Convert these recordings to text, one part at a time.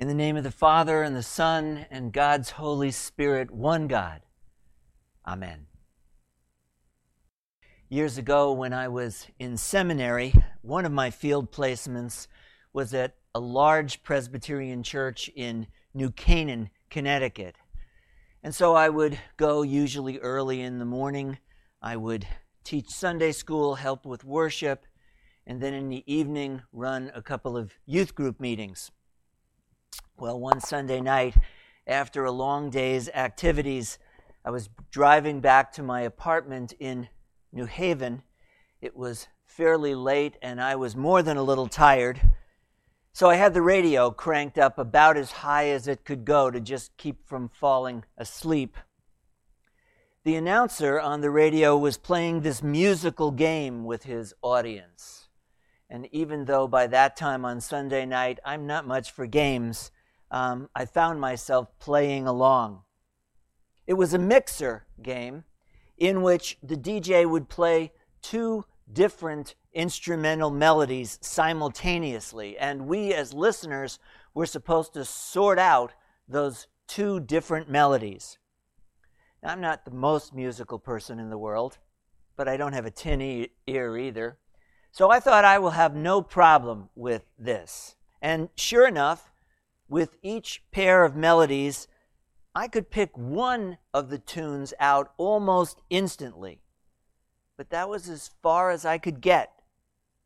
In the name of the Father, and the Son, and God's Holy Spirit, one God. Amen. Years ago, when I was in seminary, one of my field placements was at a large Presbyterian church in New Canaan, Connecticut. And so I would go usually early in the morning. I would teach Sunday school, help with worship, and then in the evening run a couple of youth group meetings. Well, one Sunday night, after a long day's activities, I was driving back to my apartment in New Haven. It was fairly late, and I was more than a little tired. So I had the radio cranked up about as high as it could go to just keep from falling asleep. The announcer on the radio was playing this musical game with his audience. And even though by that time on Sunday night I'm not much for games, um, I found myself playing along. It was a mixer game in which the DJ would play two different instrumental melodies simultaneously, and we as listeners were supposed to sort out those two different melodies. Now, I'm not the most musical person in the world, but I don't have a tin e- ear either. So I thought I will have no problem with this. And sure enough, with each pair of melodies, I could pick one of the tunes out almost instantly. But that was as far as I could get.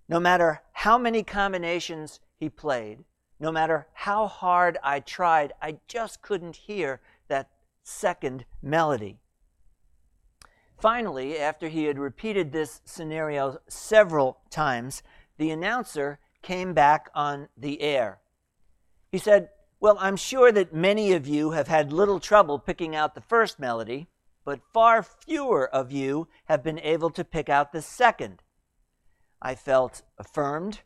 No matter how many combinations he played, no matter how hard I tried, I just couldn't hear that second melody. Finally, after he had repeated this scenario several times, the announcer came back on the air. He said, Well, I'm sure that many of you have had little trouble picking out the first melody, but far fewer of you have been able to pick out the second. I felt affirmed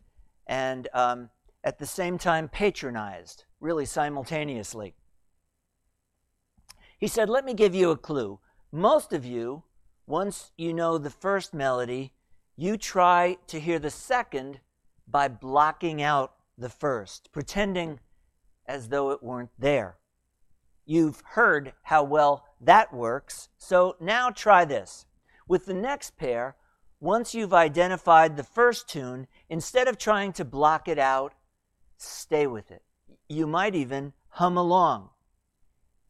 and um, at the same time patronized, really simultaneously. He said, Let me give you a clue. Most of you, once you know the first melody, you try to hear the second by blocking out the first, pretending as though it weren't there. You've heard how well that works, so now try this. With the next pair, once you've identified the first tune, instead of trying to block it out, stay with it. You might even hum along.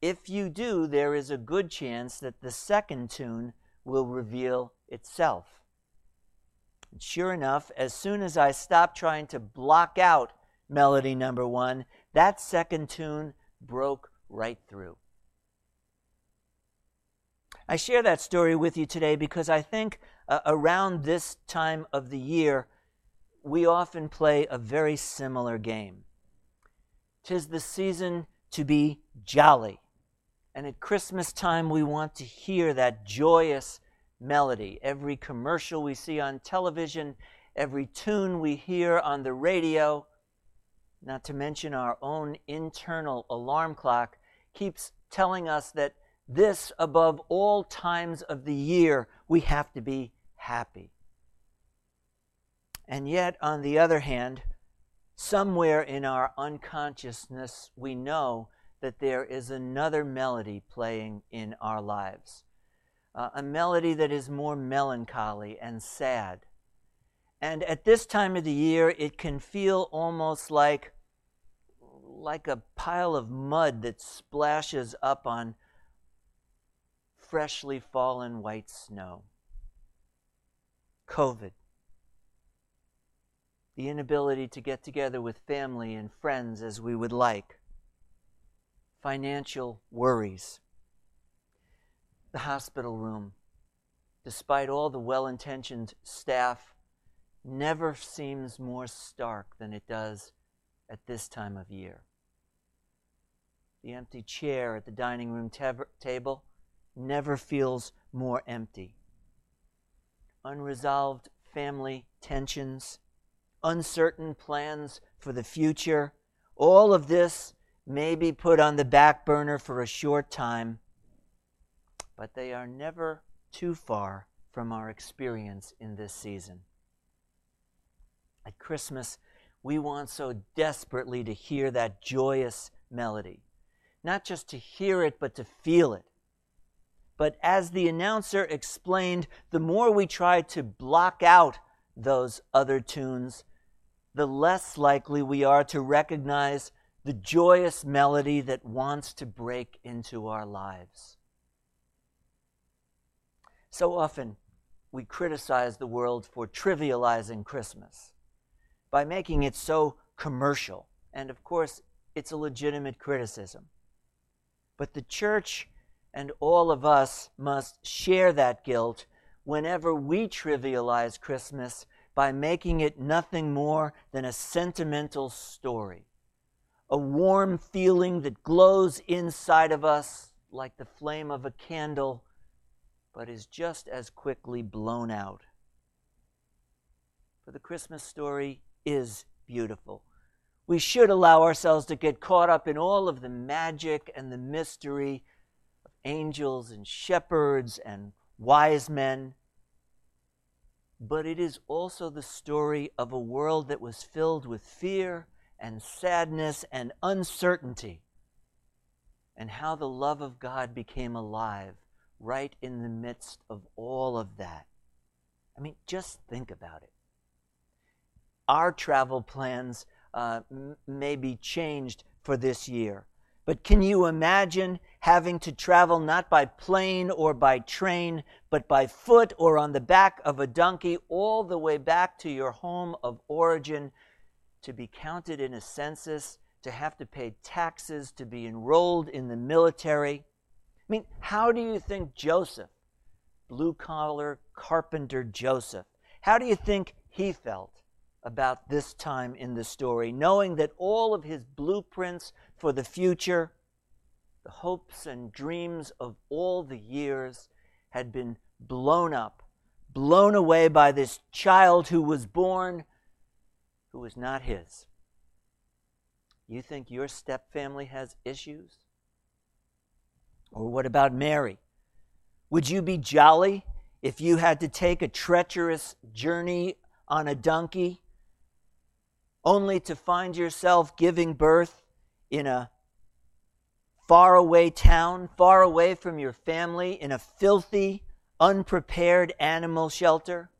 If you do, there is a good chance that the second tune will reveal itself. And sure enough, as soon as I stopped trying to block out melody number one, that second tune broke right through. I share that story with you today because I think uh, around this time of the year, we often play a very similar game. Tis the season to be jolly. And at Christmas time, we want to hear that joyous melody. Every commercial we see on television, every tune we hear on the radio, not to mention our own internal alarm clock, keeps telling us that this, above all times of the year, we have to be happy. And yet, on the other hand, somewhere in our unconsciousness, we know that there is another melody playing in our lives. Uh, a melody that is more melancholy and sad, and at this time of the year, it can feel almost like, like a pile of mud that splashes up on freshly fallen white snow. COVID. The inability to get together with family and friends as we would like. Financial worries. The hospital room. Despite all the well intentioned staff never seems more stark than it does at this time of year. The empty chair at the dining room table never feels more empty. Unresolved family tensions, uncertain plans for the future, all of this may be put on the back burner for a short time, but they are never too far from our experience in this season. At Christmas, we want so desperately to hear that joyous melody. Not just to hear it, but to feel it. But as the announcer explained, the more we try to block out those other tunes, the less likely we are to recognize the joyous melody that wants to break into our lives. So often, we criticize the world for trivializing Christmas by making it so commercial. And of course, it's a legitimate criticism. But the church and all of us must share that guilt whenever we trivialize Christmas by making it nothing more than a sentimental story, a warm feeling that glows inside of us like the flame of a candle, but is just as quickly blown out. For the Christmas story is beautiful. We should allow ourselves to get caught up in all of the magic and the mystery of angels and shepherds and wise men. But it is also the story of a world that was filled with fear and sadness and uncertainty, and how the love of God became alive right in the midst of all of that. I mean, just think about it our travel plans uh, may be changed for this year. But can you imagine having to travel not by plane or by train, but by foot or on the back of a donkey all the way back to your home of origin to be counted in a census, to have to pay taxes, to be enrolled in the military? I mean, how do you think Joseph, blue collar carpenter Joseph, how do you think he felt? About this time in the story, knowing that all of his blueprints for the future, the hopes and dreams of all the years, had been blown up, blown away by this child who was born who was not his. You think your stepfamily has issues? Or what about Mary? Would you be jolly if you had to take a treacherous journey on a donkey only to find yourself giving birth in a faraway town, far away from your family, in a filthy, unprepared animal shelter?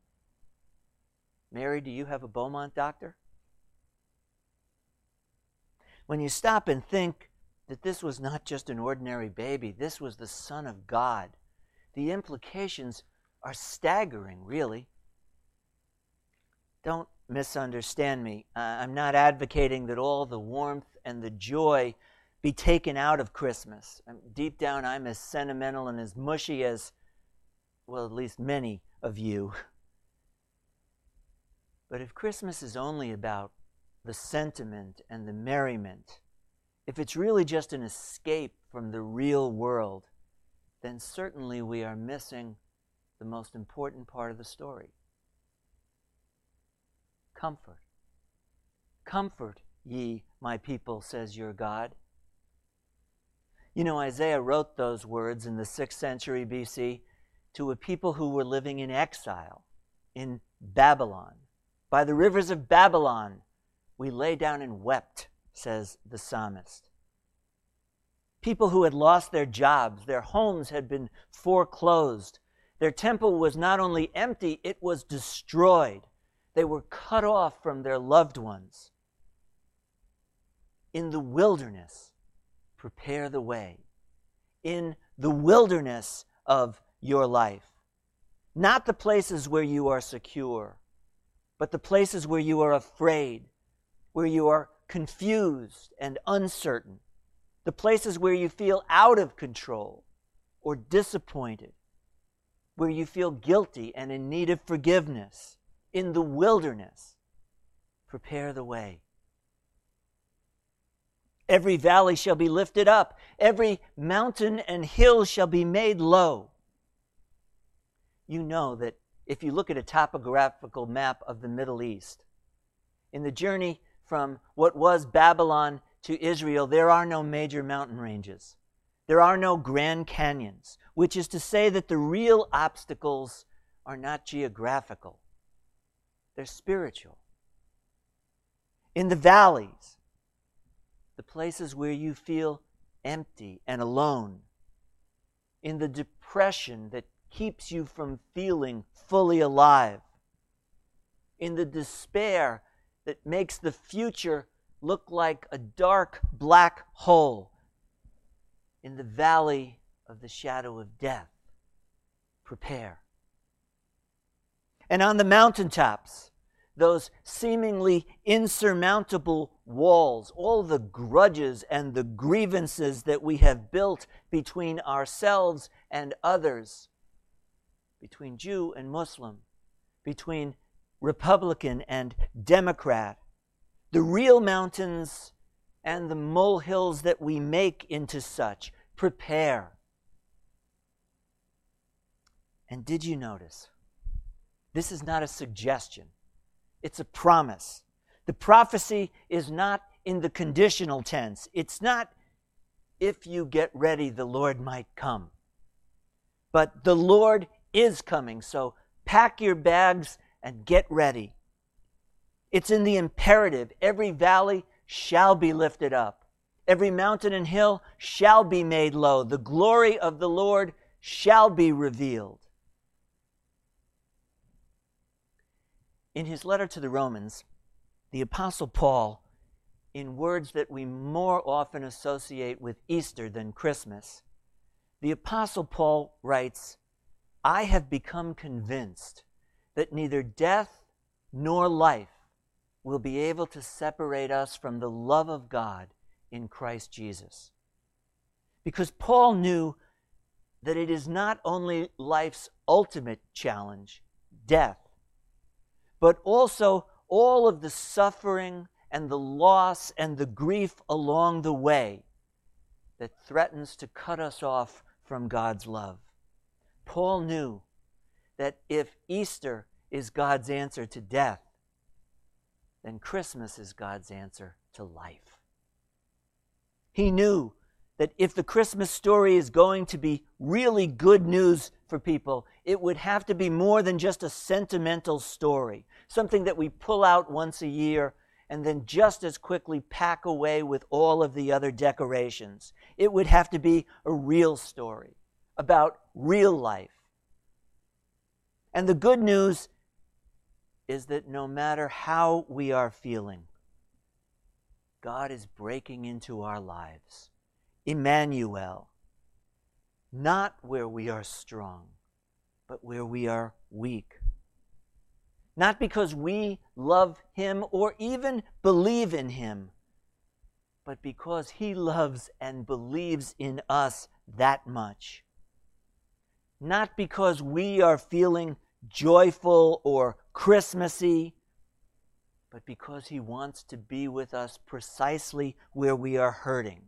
Mary, do you have a Beaumont doctor? When you stop and think that this was not just an ordinary baby, this was the Son of God, the implications are staggering, really. Don't misunderstand me. Uh, I'm not advocating that all the warmth and the joy be taken out of Christmas. Um, deep down, I'm as sentimental and as mushy as, well, at least many of you. But if Christmas is only about the sentiment and the merriment, if it's really just an escape from the real world, then certainly we are missing the most important part of the story. Comfort. Comfort ye, my people, says your God. You know, Isaiah wrote those words in the 6th century BC to a people who were living in exile in Babylon. By the rivers of Babylon, we lay down and wept, says the psalmist. People who had lost their jobs, their homes had been foreclosed, their temple was not only empty, it was destroyed. They were cut off from their loved ones. In the wilderness, prepare the way. In the wilderness of your life. Not the places where you are secure, but the places where you are afraid, where you are confused and uncertain, the places where you feel out of control or disappointed, where you feel guilty and in need of forgiveness in the wilderness, prepare the way. Every valley shall be lifted up, every mountain and hill shall be made low. You know that if you look at a topographical map of the Middle East, in the journey from what was Babylon to Israel, there are no major mountain ranges. There are no Grand Canyons, which is to say that the real obstacles are not geographical, they're spiritual. in the valleys, the places where you feel empty and alone, in the depression that keeps you from feeling fully alive, in the despair that makes the future look like a dark black hole, in the valley of the shadow of death. Prepare. And on the mountaintops, those seemingly insurmountable walls, all the grudges and the grievances that we have built between ourselves and others, between Jew and Muslim, between Republican and Democrat, the real mountains and the molehills that we make into such. Prepare. And did you notice? This is not a suggestion, it's a promise. The prophecy is not in the conditional tense. It's not, if you get ready, the Lord might come. But the Lord is coming, so pack your bags and get ready. It's in the imperative. Every valley shall be lifted up, every mountain and hill shall be made low. The glory of the Lord shall be revealed. In his letter to the Romans, the Apostle Paul, in words that we more often associate with Easter than Christmas, the Apostle Paul writes, I have become convinced that neither death nor life will be able to separate us from the love of God in Christ Jesus. Because Paul knew that it is not only life's ultimate challenge, death, but also all of the suffering and the loss and the grief along the way that threatens to cut us off from God's love. Paul knew that if Easter is God's answer to death, then Christmas is God's answer to life. He knew that if the Christmas story is going to be really good news for people, it would have to be more than just a sentimental story, something that we pull out once a year and then just as quickly pack away with all of the other decorations. It would have to be a real story about real life. And the good news is that no matter how we are feeling, God is breaking into our lives. Emmanuel, not where we are strong, but where we are weak. Not because we love Him or even believe in Him, but because He loves and believes in us that much. Not because we are feeling joyful or Christmassy, but because He wants to be with us precisely where we are hurting.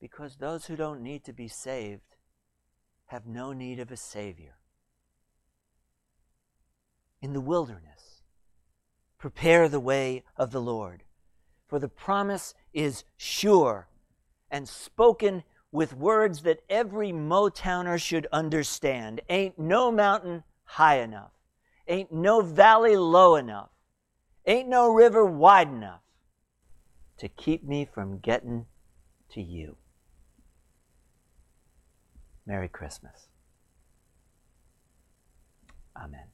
Because those who don't need to be saved have no need of a Savior. In the wilderness, prepare the way of the Lord, for the promise is sure and spoken with words that every Motowner should understand. Ain't no mountain high enough. Ain't no valley low enough. Ain't no river wide enough to keep me from getting to you. Merry Christmas. Amen.